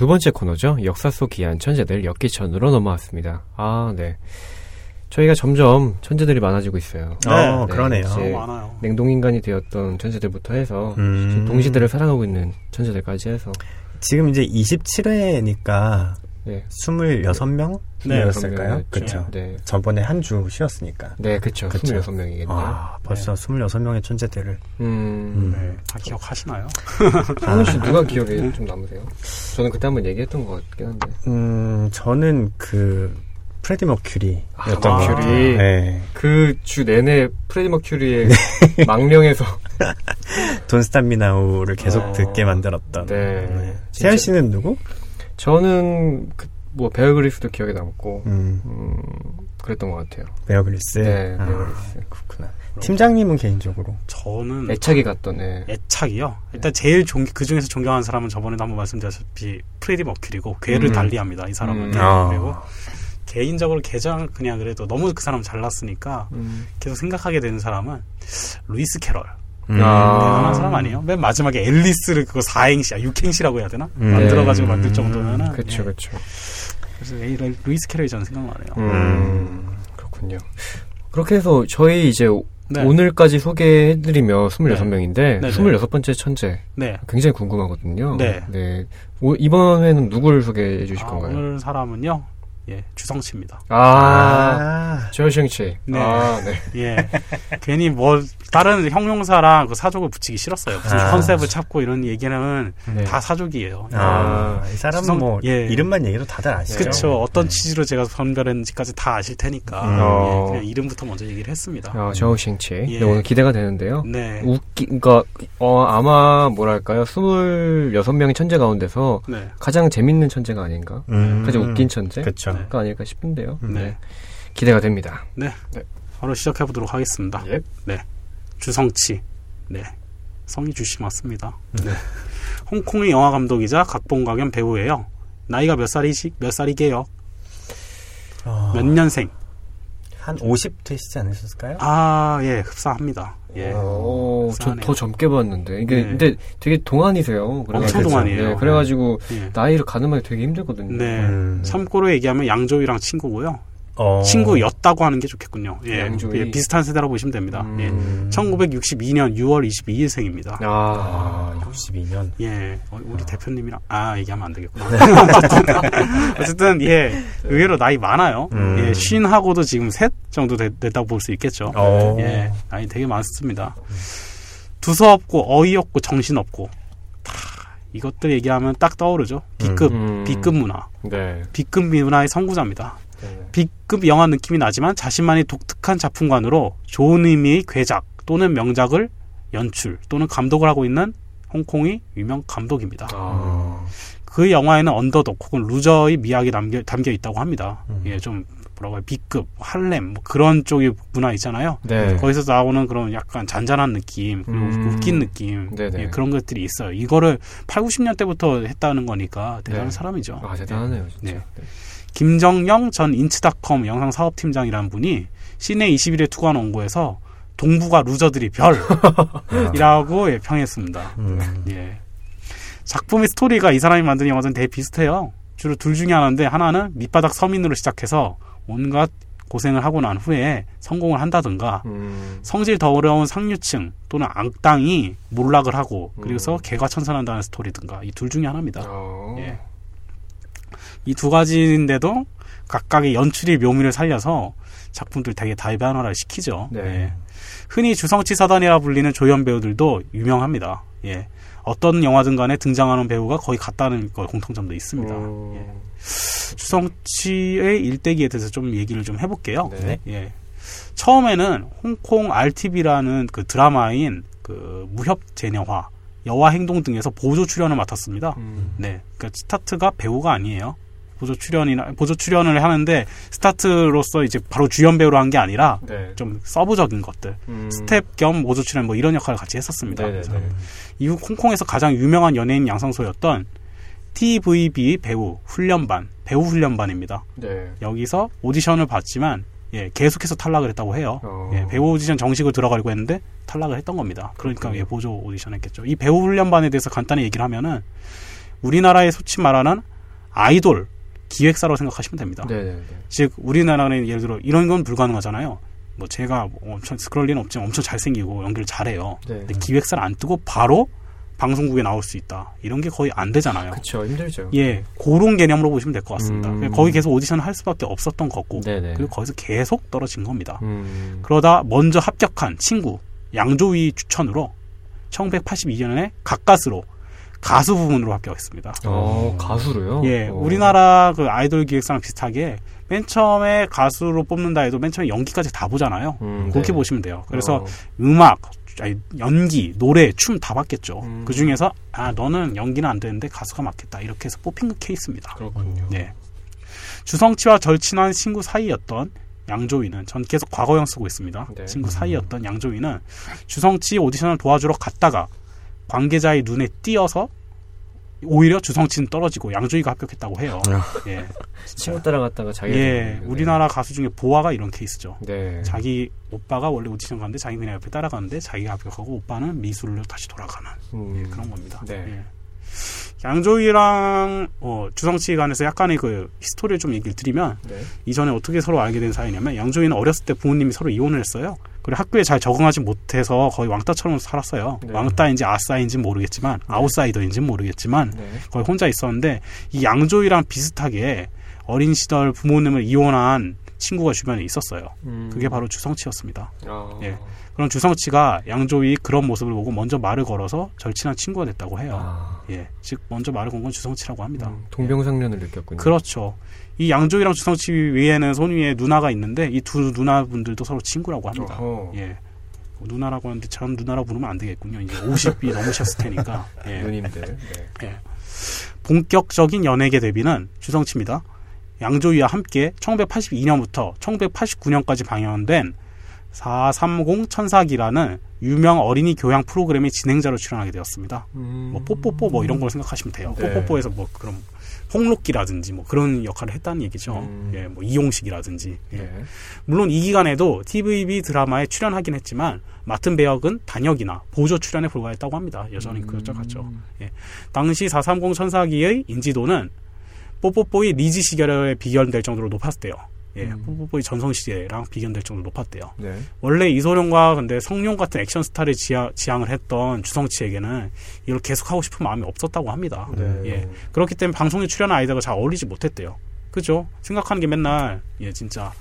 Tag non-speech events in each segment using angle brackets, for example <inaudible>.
네, 두 번째 코너죠. 역사 속 귀한 천재들 엽기천으로 넘어왔습니다. 아, 네. 저희가 점점 천재들이 많아지고 있어요. 어, 그러네요. 이제 너무 많아요. 냉동인간이 되었던 천재들부터 해서 음. 동시대를 살아가고 있는 천재들까지 해서 지금 이제 27회니까 네. 26명? 네, 였을까요? 그렇죠. 그렇죠. 네. 저번에 한 주 쉬었으니까. 네, 그쵸. 그쵸. 26명이겠네요. 아, 벌써 26명의 천재들을. 음, 음. 네, 다 기억하시나요? <laughs> 성훈 씨 누가 기억에 좀 남으세요? 저는 그때 한번 얘기했던 것 같긴 한데. 음, 저는 그, 프레디 머큐리였던 아, 것 머큐리. 네. 그주 내내 프레디 머큐리의 <laughs> 망령에서 Don't Stop Me Now를 계속 어, 듣게 만들었던. 네. 세현 씨는 누구? 저는 그, 뭐 베어 그릴스도 기억에 남고 음, 음, 그랬던 것 같아요. 베어 그릴스. 네, 아, 베어 그릴스. 그렇구나. 팀장님은 개인적으로. 저는 애착이 갔던 애. 애착이요. 일단 제일 존, 그 중에서 존경하는 사람은 저번에도 한번 말씀드렸다시피 프레디 머큐리고 궤를 음. 달리합니다. 이 사람은. 음. 아. 그리고 개인적으로 개장 그냥 그래도 너무 그 사람 잘났으니까 음. 계속 생각하게 되는 사람은 루이스 캐럴. 음. 아. 대단한 사람 아니에요? 맨 마지막에 앨리스를 그거 4행시, 아 6행시라고 해야 되나? 음. 만들어가지고 네. 만들 정도면은. 그쵸, 예. 그쵸. 그래서 이 루- 루이스 캐럴이 저는 생각나네요. 음, 그렇군요. 그렇게 해서 저희 이제 네. 오늘까지 소개해드리며 26명인데, 네, 네. 26번째 천재. 네. 굉장히 궁금하거든요. 네. 오, 이번 회는 누구를 소개해 주실 아, 건가요? 오늘 사람은요, 예, 주성치입니다. 아, 아. 조영치. 네. 아, 네. 예. 괜히 뭐, 다른 형용사랑 그 사족을 붙이기 싫었어요. 무슨 아. 컨셉을 찾고 이런 얘기는 네. 다 사족이에요. 아, 이 사람은 주성- 뭐, 예. 이름만 얘기도 다들 아시죠? 그쵸. 어떤 네. 취지로 제가 선별했는지까지 다 아실 테니까. 음. 어. 예, 그냥 이름부터 먼저 얘기를 했습니다. 아, 조영치. 예. 네, 오늘 기대가 되는데요. 네. 웃기, 그니까, 어, 아마, 뭐랄까요. 26명의 천재 가운데서 네. 가장 재밌는 천재가 아닌가? 음. 가장 웃긴 천재가 그쵸. 네. 아닐까 싶은데요. 네. 기대가 됩니다. 바로 시작해 보도록 하겠습니다. 예. 주성치. 네. 성이 주씨 맞습니다. 네. 홍콩의 영화 감독이자 각본가 겸 배우예요. 나이가 몇 살이시 몇 살이게요? 어, 몇 년생? 한 50 되시지 않으셨을까요? 아, 예, 흡사합니다. 예. 오, 저 흡사하네요. 더 젊게 봤는데. 이게, 네. 근데 되게 동안이세요. 엄청 동안이에요. 네, 그래가지고, 예. 나이를 가늠하기 되게 힘들거든요. 네. 음. 참고로 얘기하면 양조위랑 친구고요. 어. 친구였다고 하는 게 좋겠군요. 예. 양조위. 예, 비슷한 세대라고 보시면 됩니다. 음. 예. 음. 1962년 6월 22일생입니다. 아, 아, 62년. 예, 어, 우리 대표님이랑 아 얘기하면 안 되겠구나. <laughs> <laughs> 어쨌든, 예 의외로 나이 많아요. 음. 예, 쉰하고도 지금 셋 정도 됐, 다고 볼 수 있겠죠. 어. 예, 나이 되게 많습니다. 두서없고 어이없고 정신없고 다 이것들 얘기하면 딱 떠오르죠. B급 음. B급 문화, 네. B급 문화의 선구자입니다. 네. B급 영화 느낌이 나지만 자신만의 독특한 작품관으로 좋은 의미의 괴작 또는 명작을 연출 또는 감독을 하고 있는 홍콩의 유명 감독입니다. 아, 그 영화에는 언더독 혹은 loser의 미학이 담겨, 담겨 있다고 합니다. 음. 예, 좀 뭐라고 해요? B급, 할렘 뭐 그런 쪽의 문화 있잖아요. 네. 거기서 나오는 그런 약간 잔잔한 느낌, 그리고 음. 웃긴 느낌, 네네. 예, 그런 것들이 있어요. 이거를 8, 90년대부터 했다는 거니까 대단한 네. 사람이죠. 아, 대단하네요, 진짜. 네. 김정영 전 인츠닷컴 영상 사업팀장이라는 분이 씨네 21에 투고한 원고에서 동북아 loser들의 별이라고 <laughs> 예, 평했습니다. 음. 예. 작품의 스토리가 이 사람이 만든 영화들은 되게 비슷해요. 주로 둘 중에 하나인데 하나는 밑바닥 서민으로 시작해서 온갖 고생을 하고 난 후에 성공을 한다든가 음, 성질 더 어려운 상류층 또는 악당이 몰락을 하고 그래서 음. 개과천선한다는 스토리든가 이 둘 중에 하나입니다. 어, 예. 이 두 가지인데도 각각의 연출의 묘미를 살려서 작품들 되게 다변화를 시키죠. 네. 예. 흔히 주성치 사단이라 불리는 조연 배우들도 유명합니다. 예. 어떤 영화든 간에 등장하는 배우가 거의 같다는 거 공통점도 있습니다. 음, 예. 주성치의 일대기에 대해서 좀 얘기를 좀 해볼게요. 네. 예. 처음에는 홍콩 RTV라는 그 드라마인 그 무협 제녀화, 여화 행동 등에서 보조 출연을 맡았습니다. 음, 네. 그러니까 스타트가 배우가 아니에요. 보조 출연이나 보조 출연을 하는데 스타트로서 이제 바로 주연 배우로 한 게 아니라 네. 좀 서브적인 것들, 음, 스텝 겸 보조 출연 뭐 이런 역할을 같이 했었습니다. 네네네. 그래서 이후 홍콩에서 가장 유명한 연예인 양성소였던 TVB 배우 훈련반, 배우 훈련반입니다. 네. 여기서 오디션을 봤지만 예, 계속해서 탈락을 했다고 해요. 어. 예, 배우 오디션 정식으로 들어가려고 했는데 탈락을 했던 겁니다. 그러니까. 예, 보조 오디션 했겠죠. 이 배우 훈련반에 대해서 간단히 얘기를 하면은 우리나라의 소위 말하는 아이돌 기획사라고 생각하시면 됩니다. 네네네. 즉 우리나라는 예를 들어 이런 건 불가능하잖아요. 뭐 제가 뭐 엄청 그럴 리는 없지만 엄청 잘생기고 연기를 잘해요. 네. 근데 기획사를 안 뜨고 바로 방송국에 나올 수 있다. 이런 게 거의 안 되잖아요. 그쵸, 힘들죠. 예, 그런 개념으로 보시면 될 것 같습니다. 음. 거기 계속 오디션을 할 수밖에 없었던 거고, 네네. 그리고 거기서 계속 떨어진 겁니다. 음. 그러다 먼저 합격한 친구 양조위 추천으로 1982년에 가까스로 가수 부문으로 합격했습니다. 어, 가수로요? 예, 어. 우리나라 그 아이돌 기획사랑 비슷하게 맨 처음에 가수로 뽑는다 해도 맨 처음에 연기까지 다 보잖아요. 음, 그렇게 네. 보시면 돼요. 그래서 어. 음악, 아니, 연기, 노래, 춤다 받겠죠. 음. 그 중에서 아 너는 연기는 안 되는데 가수가 맞겠다 이렇게 해서 뽑힌 그 케이스입니다. 그렇군요. 네. 주성치와 절친한 친구 사이였던 양조위는 전 계속 과거형 쓰고 있습니다. 네. 친구 사이였던 양조위는 주성치 오디션을 도와주러 갔다가 관계자의 눈에 띄어서 오히려 주성치는 떨어지고 양조위가 합격했다고 해요. 예. 친구 따라갔다가 자기가. 예. 우리나라 가수 중에 보아가 이런 케이스죠. 네. 자기 오빠가 원래 오디션 갔는데 자기 그냥 옆에 따라가는데 자기가 합격하고 오빠는 미술로 다시 돌아가는 음. 예, 그런 겁니다. 네. 예. 양조위랑 어, 주성치 간에서 약간의 그 히스토리를 좀 얘기를 드리면 네. 이전에 어떻게 서로 알게 된 사이냐면 양조위는 어렸을 때 부모님이 서로 이혼을 했어요. 그리고 학교에 잘 적응하지 못해서 거의 왕따처럼 살았어요. 네. 왕따인지 아싸인지는 모르겠지만 아웃사이더인지는 모르겠지만 네. 거의 혼자 있었는데 이 양조위랑 비슷하게 어린 시절 부모님을 이혼한 친구가 주변에 있었어요. 음. 그게 바로 주성치였습니다. 아. 예. 그럼 주성치가 양조위 그런 모습을 보고 먼저 말을 걸어서 절친한 친구가 됐다고 해요. 아. 예. 즉 먼저 말을 건 건 주성치라고 합니다. 음, 동병상련을 느꼈군요. 그렇죠. 이 양조위랑 주성치 위에는 손위에 누나가 있는데 이 두 누나분들도 서로 친구라고 합니다. 어허. 예. 누나라고 하는데 전 누나라고 부르면 안 되겠군요. 이제 50이 넘으셨을 테니까. <laughs> 예. 누님들. 네. 예. 본격적인 연예계 데뷔는 주성치입니다. 양조위와 함께 1982년부터 1989년까지 방영된 430 천사기라는 유명 어린이 교양 프로그램의 진행자로 출연하게 되었습니다. 음. 뭐 뽀뽀뽀 뭐 이런 걸 생각하시면 돼요. 네. 뽀뽀뽀에서 뭐 그런 홍록기라든지 뭐 그런 역할을 했다는 얘기죠. 음. 예, 뭐 이용식이라든지. 예. 네. 물론 이 기간에도 TVB 드라마에 출연하긴 했지만 맡은 배역은 단역이나 보조 출연에 불과했다고 합니다. 여전히 그렇죠, 같죠. 예. 당시 430 천사기의 인지도는 뽀뽀뽀의 리지 시절에 비견될 정도로 높았대요. 예, 음. 뽀뽀뽀의 전성 시대랑 비견될 정도로 높았대요. 네. 원래 이소룡과 근데 성룡 같은 액션 스타를 지향, 지향을 했던 주성치에게는 이걸 계속 하고 싶은 마음이 없었다고 합니다. 네. 예. 그렇기 때문에 방송에 출연한 아이들과 잘 어울리지 못했대요. 그죠? 생각하는 게 맨날, 예, 진짜,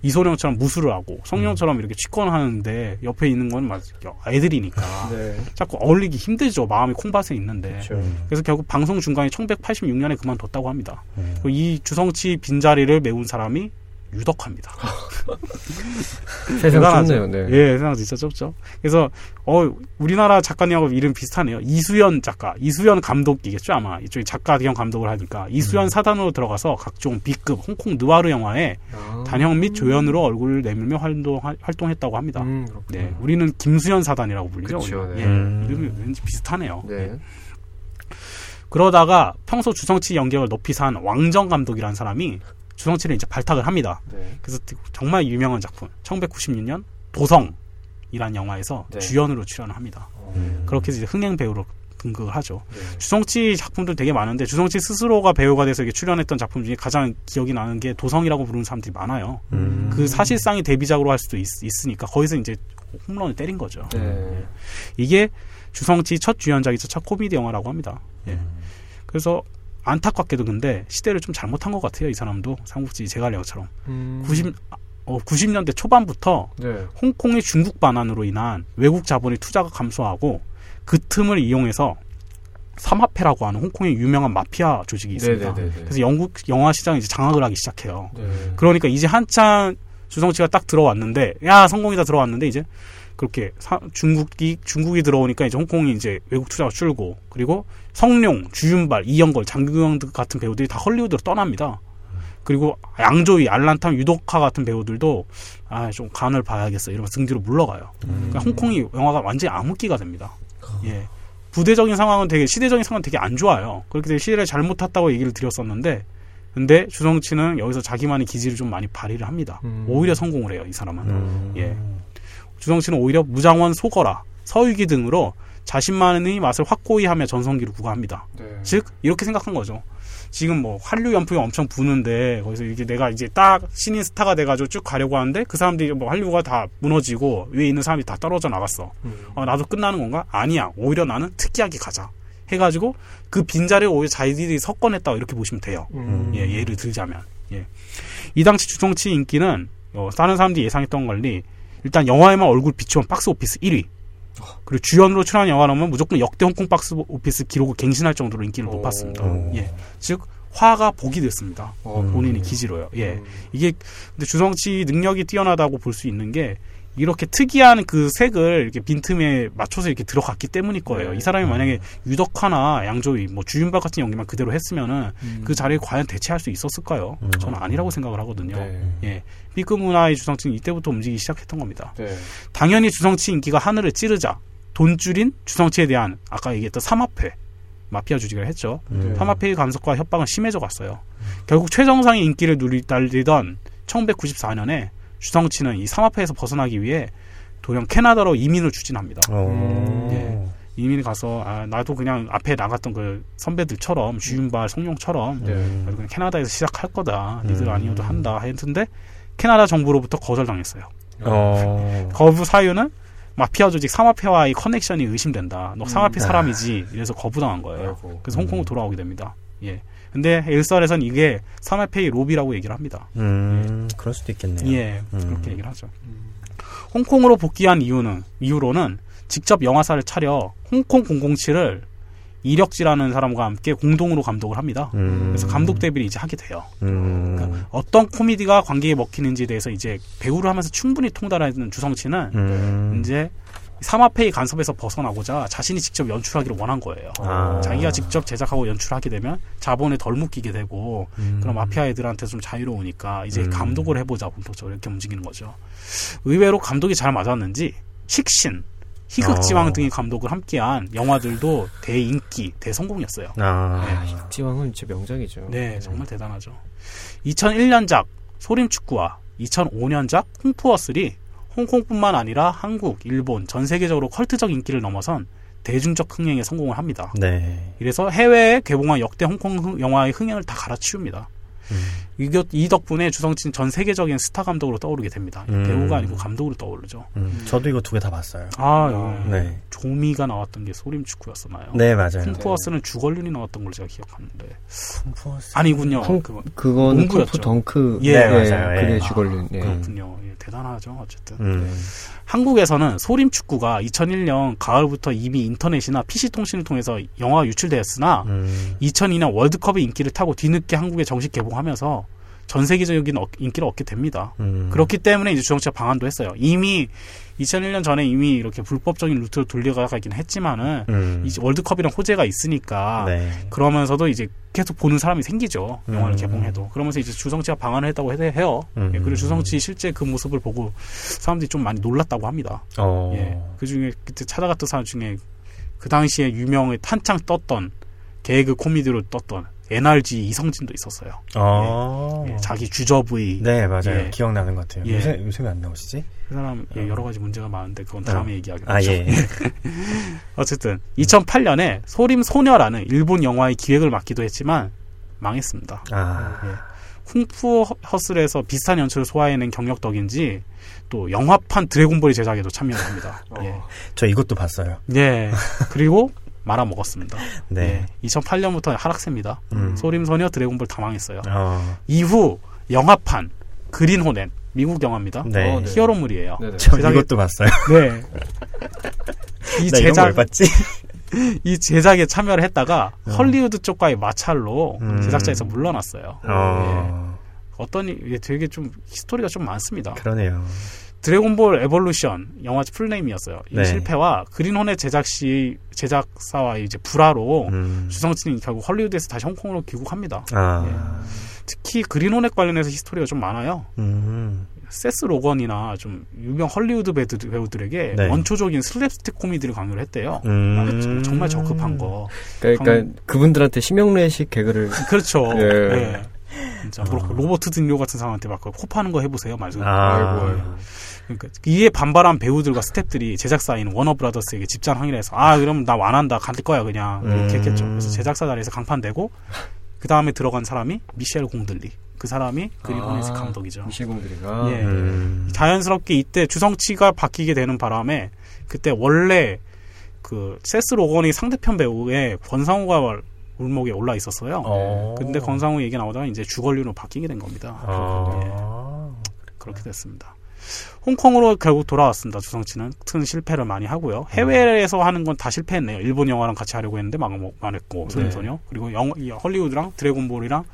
이소룡처럼 무술을 하고, 성룡처럼 이렇게 취권을 하는데, 옆에 있는 건 막, 애들이니까. <laughs> 네. 자꾸 어울리기 힘들죠. 마음이 콩밭에 있는데. 그렇죠. 그래서 결국 방송 중간에 1986년에 그만뒀다고 합니다. 음. 이 주성치 빈자리를 메운 사람이 유덕화입니다. <laughs> 세상 대단하죠. 좁네요. 네. 예, 세상 진짜 좁죠. 그래서 어 우리나라 작가님하고 이름 비슷하네요. 이수연 작가, 이수연 감독이겠죠 아마 이쪽에 작가 겸 감독을 하니까 이수연 음. 사단으로 들어가서 각종 B급 홍콩 느와르 영화에 아. 단역 및 조연으로 얼굴을 내밀며 활동 활동했다고 합니다. 음. 네, 우리는 김수연 사단이라고 불리죠. 그쵸. 네. 예, 음. 이름이 왠지 비슷하네요. 네. 예. 그러다가 평소 주성치 연격을 높이 산 왕정 감독이라는 사람이 주성치를 이제 발탁을 합니다. 네. 그래서 정말 유명한 작품 1996년 도성이라는 영화에서 네. 주연으로 출연을 합니다. 음. 그렇게 해서 이제 흥행 배우로 등극을 하죠. 네. 주성치 작품들 되게 많은데 주성치 스스로가 배우가 돼서 이게 출연했던 작품 중에 가장 기억이 나는 게 도성이라고 부르는 사람들이 많아요. 음. 그 사실상의 데뷔작으로 할 수도 있, 으니까 거기서 이제 홈런을 때린 거죠. 네. 이게 주성치 첫 주연작이자 첫 코미디 영화라고 합니다. 예. 그래서 안타깝게도 근데 시대를 좀 잘못한 것 같아요. 이 사람도 삼국지 제갈량처럼 음. 90 어, 90년대 초반부터 네. 홍콩의 중국 반환으로 인한 외국 자본의 투자가 감소하고 그 틈을 이용해서 삼합회라고 하는 홍콩의 유명한 마피아 조직이 있습니다. 네네네네. 그래서 영국 영화 시장이 이제 장악을 하기 시작해요. 네. 그러니까 이제 한참 주성치가 딱 들어왔는데 야 성공이다 들어왔는데 이제 그렇게 사- 중국이 중국이 들어오니까 이제 홍콩이 이제 외국 투자가 줄고 그리고 성룡, 주윤발, 이영걸, 장규영 등 같은 배우들이 다 헐리우드로 떠납니다. 그리고 양조위, 알란탐, 유독화 같은 배우들도 아 좀 간을 봐야겠어 이러면서 등 뒤로 물러가요. 그러니까 홍콩이 영화가 완전히 암흑기가 됩니다. 예. 부대적인 상황은 되게 시대적인 상황은 되게 안 좋아요. 그렇기 때문에 시대를 잘못 탔다고 얘기를 드렸었는데 근데 주성치는 여기서 자기만의 기질을 좀 많이 발휘를 합니다. 음. 오히려 성공을 해요, 이 사람은. 음. 예. 주성치는 오히려 무장원, 소거라, 서유기 등으로 자신만의 맛을 확고히 하며 전성기를 구가합니다. 네. 즉 이렇게 생각한 거죠. 지금 뭐 한류 연풍이 엄청 부는데 거기서 이제 내가 이제 딱 신인 스타가 돼가지고 쭉 가려고 하는데 그 사람들이 뭐 한류가 다 무너지고 위에 있는 사람이 다 떨어져 나갔어. 음. 어, 나도 끝나는 건가? 아니야. 오히려 나는 특이하게 가자. 해가지고 그 빈자리를 오히려 자기들이 석권했다 이렇게 보시면 돼요. 음. 예, 예를 들자면. 예. 이 당시 주성치 인기는 어, 다른 사람들이 예상했던 걸리 일단 영화에만 얼굴 비추면 박스 오피스 1위. 그리고 주연으로 출연한 영화라면 무조건 역대 홍콩 박스 오피스 기록을 갱신할 정도로 인기를 오. 높았습니다. 오. 예. 즉 화가 복이 됐습니다. 어, 음. 본인이 기지로요. 예. 음. 이게 근데 주성치 능력이 뛰어나다고 볼 수 있는 게 이렇게 특이한 그 색을 이렇게 빈틈에 맞춰서 이렇게 들어갔기 때문일 거예요. 네. 이 사람이 만약에 유덕화나 양조위, 뭐 주윤발 같은 연기만 그대로 했으면은 음. 그 자리에 과연 대체할 수 있었을까요? 음. 저는 아니라고 생각을 하거든요. 네. 예. B급 문화의 주성치는 이때부터 움직이기 시작했던 겁니다. 네. 당연히 주성치 인기가 하늘을 찌르자 돈줄인 주성치에 대한 아까 얘기했던 삼합회 마피아 조직을 했죠. 음. 삼합회의 간섭과 협박은 심해져 갔어요. 결국 최정상의 인기를 누리 달리던 1994년에 주성치는 이 삼합회에서 벗어나기 위해 도령 캐나다로 이민을 추진합니다. 어. 예. 이민 가서 아, 나도 그냥 앞에 나갔던 그 선배들처럼 주윤발, 성룡처럼 네. 그냥 캐나다에서 시작할 거다. 니들 음. 아니어도 한다. 했는데 캐나다 정부로부터 거절당했어요. 어. 거부 사유는 마피아 조직 삼합회와의 커넥션이 의심된다. 너 삼합회 음. 사람이지. 이래서 거부당한 거예요. 아이고. 그래서 홍콩으로 음. 돌아오게 됩니다. 예. 근데 일설에선 이게 삼합회의 로비라고 얘기를 합니다. 음, 그럴 수도 있겠네요. 예. 음. 그렇게 얘기를 하죠. 음. 홍콩으로 복귀한 이유는 이후로는 직접 영화사를 차려 홍콩 007을 이력지라는 사람과 함께 공동으로 감독을 합니다. 음. 그래서 감독 데뷔를 이제 하게 돼요. 음. 그러니까 어떤 코미디가 관객에 먹히는지에 대해서 이제 배우를 하면서 충분히 통달하는 주성치는 음. 이제 삼합회의 간섭에서 벗어나고자 자신이 직접 연출하기를 원한 거예요. 아. 자기가 직접 제작하고 연출하게 되면 자본에 덜 묶이게 되고 음. 그럼 마피아 애들한테 좀 자유로우니까 이제 음. 감독을 해보자 본격적으로 이렇게 움직이는 거죠. 의외로 감독이 잘 맞았는지 식신, 희극지왕 어. 등의 감독을 함께한 영화들도 대인기, 대성공이었어요. 아. 지왕은 진짜 명작이죠. 네, 정말 대단하죠. 2001년작 소림축구와 2005년작 홍푸어슬이 홍콩뿐만 아니라 한국, 일본, 전 세계적으로 컬트적 인기를 넘어선 대중적 흥행에 성공을 합니다. 네. 이래서 해외에 개봉한 역대 홍콩 흥- 영화의 흥행을 다 갈아치웁니다. 음. 이, 이 덕분에 주성치는 전 세계적인 스타 감독으로 떠오르게 됩니다. 음. 배우가 아니고 감독으로 떠오르죠. 음. 저도 이거 두 개 다 봤어요. 아, 예. 네. 조미가 나왔던 게 소림축구였었나요? 네, 맞아요. 쿵푸어스는 주걸륜이 나왔던 걸로 제가 기억하는데 쿵푸어스. 아니군요. 쿵- 그거. 그거는. 쿵푸 덩크. 예, 네, 맞아요. 그게 예. 주걸륜. 예. 그렇군요. 예, 대단하죠. 어쨌든 음. 한국에서는 소림축구가 2001년 가을부터 이미 인터넷이나 PC 통신을 통해서 영화가 유출되었으나 음. 2002년 월드컵의 인기를 타고 뒤늦게 한국에 정식 개봉하면서 전 세계적인 어- 인기를 얻게 됩니다. 음. 그렇기 때문에 이제 주정치가 방한도 했어요. 이미 2001년 전에 이미 이렇게 불법적인 루트로 돌려가긴 했지만은 음. 이제 월드컵이랑 호재가 있으니까 네. 그러면서도 이제 계속 보는 사람이 생기죠. 영화를 음. 개봉해도. 그러면서 이제 주성치가 방한을 했다고 해- 해요. 음. 예, 그리고 주성치 실제 그 모습을 보고 사람들이 좀 많이 놀랐다고 합니다. 어. 예. 그 중에 그때 찾아갔던 사람 중에 그 당시에 유명해 한창 떴던 개그 코미디로 떴던 NRG 이성진도 있었어요. 어. 예, 자기 주저부의 네, 맞아요. 예. 기억나는 것 같아요. 예. 요새, 요새 왜 안 나오시지? 그 사람 예, 여러 가지 문제가 많은데 그건 다음에 얘기하기로 아, 하죠. 예. <laughs> 어쨌든 2008년에 소림 소녀라는 일본 영화의 기획을 맡기도 했지만 망했습니다. 아. 예. 쿵푸 허슬에서 비슷한 연출을 소화해낸 경력 덕인지 또 영화판 드래곤볼의 제작에도 참여를 합니다. <laughs> 어. 예. 저 이것도 봤어요. 예. 그리고 말아 먹었습니다. 네. 예. 2008년부터 하락세입니다. 음. 소림 소녀 드래곤볼 다 망했어요. 어. 이후 영화판 그린 호넷 미국 영화입니다. 네. 어, 네. hero물이에요. 네네. 저 제작이- 이것도 봤어요. <laughs> 네. <laughs> 이 제작 걸 봤지? <laughs> 이 제작에 참여를 했다가 어. 헐리우드 쪽과의 마찰로 음. 제작자에서 물러났어요. 어. 어떤 이- 이게 되게 좀 history가 좀 많습니다. 그러네요. 드래곤볼 에볼루션 영화 full name이었어요. 이 네. 실패와 그린 호넷의 제작 시 제작사와 이제 불화로 음. 주성치가 결국 헐리우드에서 다시 홍콩으로 귀국합니다. 아. 특히 그린 호넷에 관련해서 history가 좀 많아요. 음. 세스 로건이나 좀 유명 헐리우드 배우들, 배우들에게 네. 원초적인 슬랩스틱 코미디를 강요를 했대요. 음. 아, 정- 정말 저급한 거. 그러니까, 그러니까 그분들한테 심형래식 개그를 그렇죠. 예. 예. 진짜 뭐 로버트 드니로 같은 사람한테 막 코 파는 거 해보세요. 말씀. 아. 그러니까 이에 반발한 배우들과 스탭들이 제작사인 워너브라더스에게 집단 항의를 해서 아 그럼 나 안 한다 갈 거야 그냥 이렇게 음. 했겠죠. 그래서 제작사 자리에서 강판되고 그 다음에 들어간 사람이 미셸 공드리. 그 사람이 그린 호넷의 아, 감독이죠. 미셸 공드리가 예. 음. 자연스럽게 이때 주성치가 바뀌게 되는 바람에 그때 원래 그 세스 로건이 상대편 배우의 권상우가 울목에 올라 있었어요. 어. 근데 권상우 얘기 나오다가 이제 주걸륜으로 바뀌게 된 겁니다. 아. 그렇게 됐습니다. 홍콩으로 결국 돌아왔습니다. 주성치는 큰 실패를 많이 하고요. 해외에서 하는 건 다 실패했네요. 일본 영화랑 같이 하려고 했는데 망, 망했고 소년소녀 그리고 영, 이 헐리우드랑 드래곤볼이랑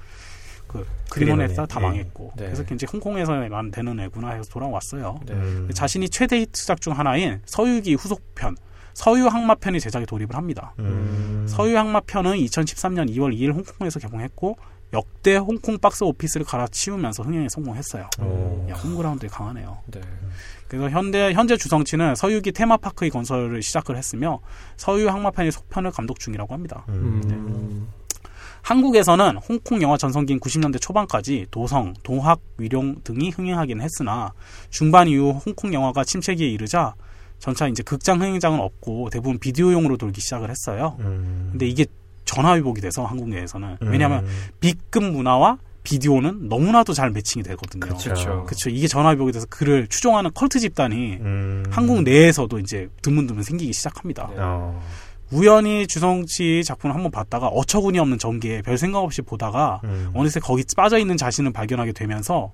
그 그린원에서 그린원에, 다 예. 망했고 네. 그래서 이제 홍콩에서만 되는 애구나 해서 돌아왔어요. 네. 음. 자신이 최대 히트작 중 하나인 서유기 후속편 서유 항마편이 제작에 돌입을 합니다. 음. 서유 항마편은 2013년 2월 2일 홍콩에서 개봉했고 역대 홍콩 박스 오피스를 갈아치우면서 흥행에 성공했어요. 오. 야, 홈그라운드에 강하네요. 네. 그래서 현대 현재 주성치는 서유기 테마파크의 건설을 시작을 했으며 서유 항마편의 속편을 감독 중이라고 합니다. 음. 음. 한국에서는 홍콩 영화 전성기인 90년대 초반까지 도성, 동학, 위룡 등이 흥행하긴 했으나 중반 이후 홍콩 영화가 침체기에 이르자 전차 이제 극장 흥행장은 없고 대부분 비디오용으로 돌기 시작을 했어요. 음. 근데 이게 전화위복이 돼서 한국 내에서는 왜냐하면 음. B급 문화와 비디오는 너무나도 잘 매칭이 되거든요. 그쵸. 그쵸. 이게 전화위복이 돼서 그를 추종하는 컬트 집단이 음. 한국 내에서도 이제 드문드문 생기기 시작합니다. 네. 어. 우연히 주성치 작품을 한번 봤다가 어처구니 없는 전개에 별 생각 없이 보다가 음. 어느새 거기 빠져 있는 자신을 발견하게 되면서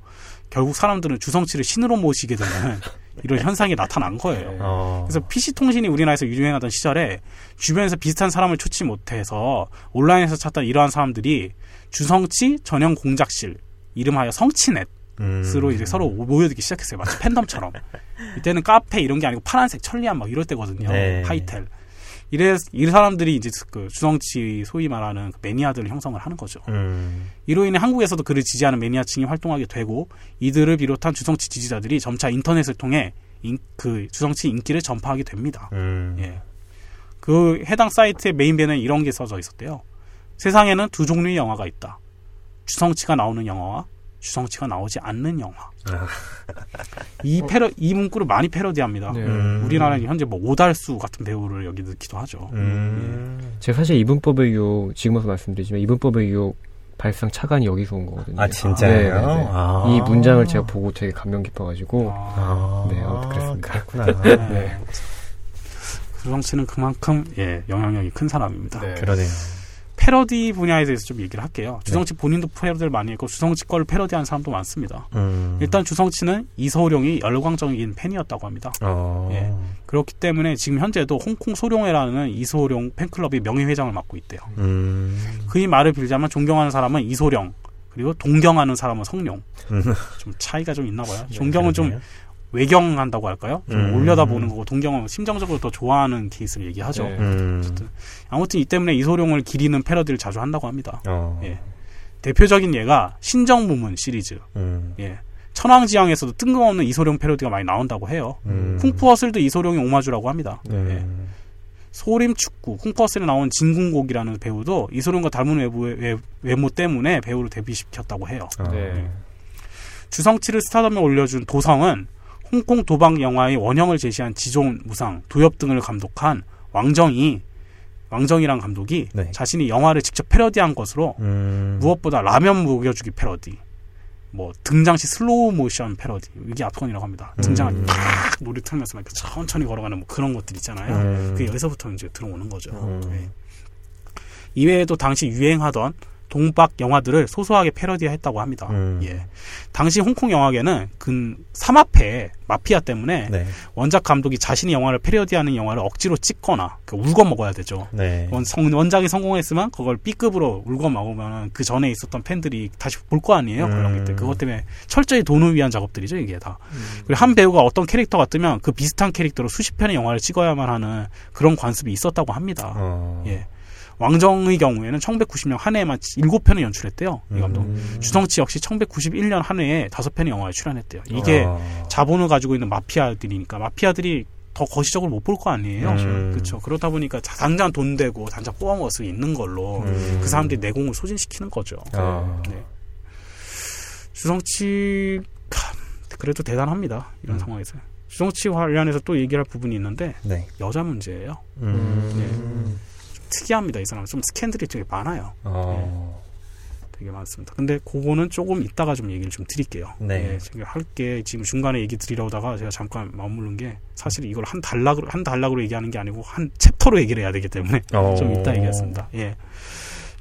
결국 사람들은 주성치를 신으로 모시게 되는 <laughs> 이런 현상이 나타난 거예요. 네. 어. 그래서 PC 통신이 우리나라에서 유행하던 시절에 주변에서 비슷한 사람을 찾지 못해서 온라인에서 찾던 이러한 사람들이 주성치 전용 공작실 이름하여 성치넷 음. 스로 이제 서로 모여들기 시작했어요. 마치 팬덤처럼. <laughs> 이때는 카페 이런 게 아니고 파란색 천리안 막 이럴 때거든요. 네. 하이텔. 이래 이 사람들이 이제 그 주성치 소위 말하는 그 매니아들을 형성을 하는 거죠. 음. 이로 인해 한국에서도 그를 지지하는 매니아층이 활동하게 되고 이들을 비롯한 주성치 지지자들이 점차 인터넷을 통해 인- 그 주성치 인기를 전파하게 됩니다. 음. 예. 그 해당 사이트의 메인배는 이런 게 써져 있었대요. 세상에는 두 종류의 영화가 있다. 주성치가 나오는 영화와 주성치가 나오지 않는 영화. 아. 이 패러 이 문구를 많이 패러디합니다. 네. 음. 우리나라는 현재 뭐 오달수 같은 배우를 여기 넣기도 하죠. 음. 제가 사실 이분법의 유혹 지금 와서 말씀드리지만 이분법의 유혹 발상 차관이 여기서 온 거거든요. 아 진짜요? 네, 네, 네. 아. 이 문장을 제가 보고 되게 감명 깊어가지고 아, 아. 네, 그랬습니다. 그렇구나. <laughs> 네. 주성치는 그만큼 예 영향력이 큰 사람입니다. 네. 그러네요. 패러디 분야에 대해서 좀 얘기를 할게요. 주성치 본인도 패러디를 많이 했고 주성치 거를 패러디한 사람도 많습니다. 음. 일단 주성치는 이소룡이 열광적인 팬이었다고 합니다. 어. 예. 그렇기 때문에 지금 현재도 홍콩 소룡회라는 이소룡 팬클럽의 명예회장을 맡고 있대요. 음. 그의 말을 빌자면 존경하는 사람은 이소룡, 그리고 동경하는 사람은 성룡. 음. 좀 차이가 좀 있나 봐요. <laughs> 네, 존경은 좀. 외경한다고 할까요? 좀 음. 올려다보는 거고 동경은 심정적으로 더 좋아하는 케이스를 얘기하죠. 네. 음. 아무튼 이 때문에 이소룡을 기리는 패러디를 자주 한다고 합니다. 어. 예. 대표적인 예가 신정무문 시리즈. 음. 예. 천왕지향에서도 뜬금없는 이소룡 패러디가 많이 나온다고 해요. 음. 쿵푸어슬도 이소룡이 오마주라고 합니다. 예. 음. 소림 축구, 쿵푸허슬에 나온 진궁곡이라는 배우도 이소룡과 닮은 외부의, 외, 외모 때문에 배우로 데뷔시켰다고 해요. 어. 네. 주성치를 스타덤에 올려준 도성은 홍콩 도박 영화의 원형을 제시한 지존 무상, 도협 등을 감독한 왕정이 왕정이란 감독이 네. 자신의 영화를 직접 패러디한 것으로 음. 무엇보다 라면 먹여주기 패러디, 뭐 등장 시 슬로우 모션 패러디 이게 압권이라고 합니다. 등장을 음. 탁 노래 틀면서 막 천천히 걸어가는 뭐 그런 것들 있잖아요. 음. 그 여기서부터 이제 들어오는 거죠. 음. 네. 이외에도 당시 유행하던 동박 영화들을 소소하게 패러디했다고 합니다. 음. 예. 당시 홍콩 영화계는 근 삼합회 마피아 때문에 네. 원작 감독이 자신이 영화를 패러디하는 영화를 억지로 찍거나 그 울거 먹어야 되죠. 네. 원, 성- 원작이 성공했으면 그걸 B급으로 울거 먹으면 그 전에 있었던 팬들이 다시 볼 거 아니에요. 음. 때. 그것 때문에 철저히 돈을 위한 작업들이죠, 이게 다. 음. 그리고 한 배우가 어떤 캐릭터가 뜨면 그 비슷한 캐릭터로 수십 편의 영화를 찍어야만 하는 그런 관습이 있었다고 합니다. 어. 예. 왕정의 경우에는 1990년 한 해에만 7편을 연출했대요. 이 감독. 음. 주성치 역시 1991년 한 해에 5편의 영화에 출연했대요. 이게 어. 자본을 가지고 있는 마피아들이니까 마피아들이 더 거시적으로 못 볼 거 아니에요. 음. 그렇죠. 그렇다 보니까 자- 당장 돈 되고 당장 뽑아 먹을 수 있는 걸로 음. 그 사람들이 내공을 소진시키는 거죠. 어. 네. 주성치 참, 그래도 대단합니다. 이런 음. 상황에서. 주성치 관련해서 또 얘기할 부분이 있는데 네. 여자 문제예요. 음. 특이합니다. 이 사람 좀 스캔들이 되게 많아요. 어. 되게 많습니다. 근데 그거는 조금 이따가 좀 얘기를 좀 드릴게요. 네. 예, 제가 할게 지금 중간에 얘기 드리려다가 제가 잠깐 머무른 게 사실 이걸 한 단락으로 한 단락으로 얘기하는 게 아니고 한 챕터로 얘기를 해야 되기 때문에 어. <laughs> 좀 이따 얘기했습니다. 예.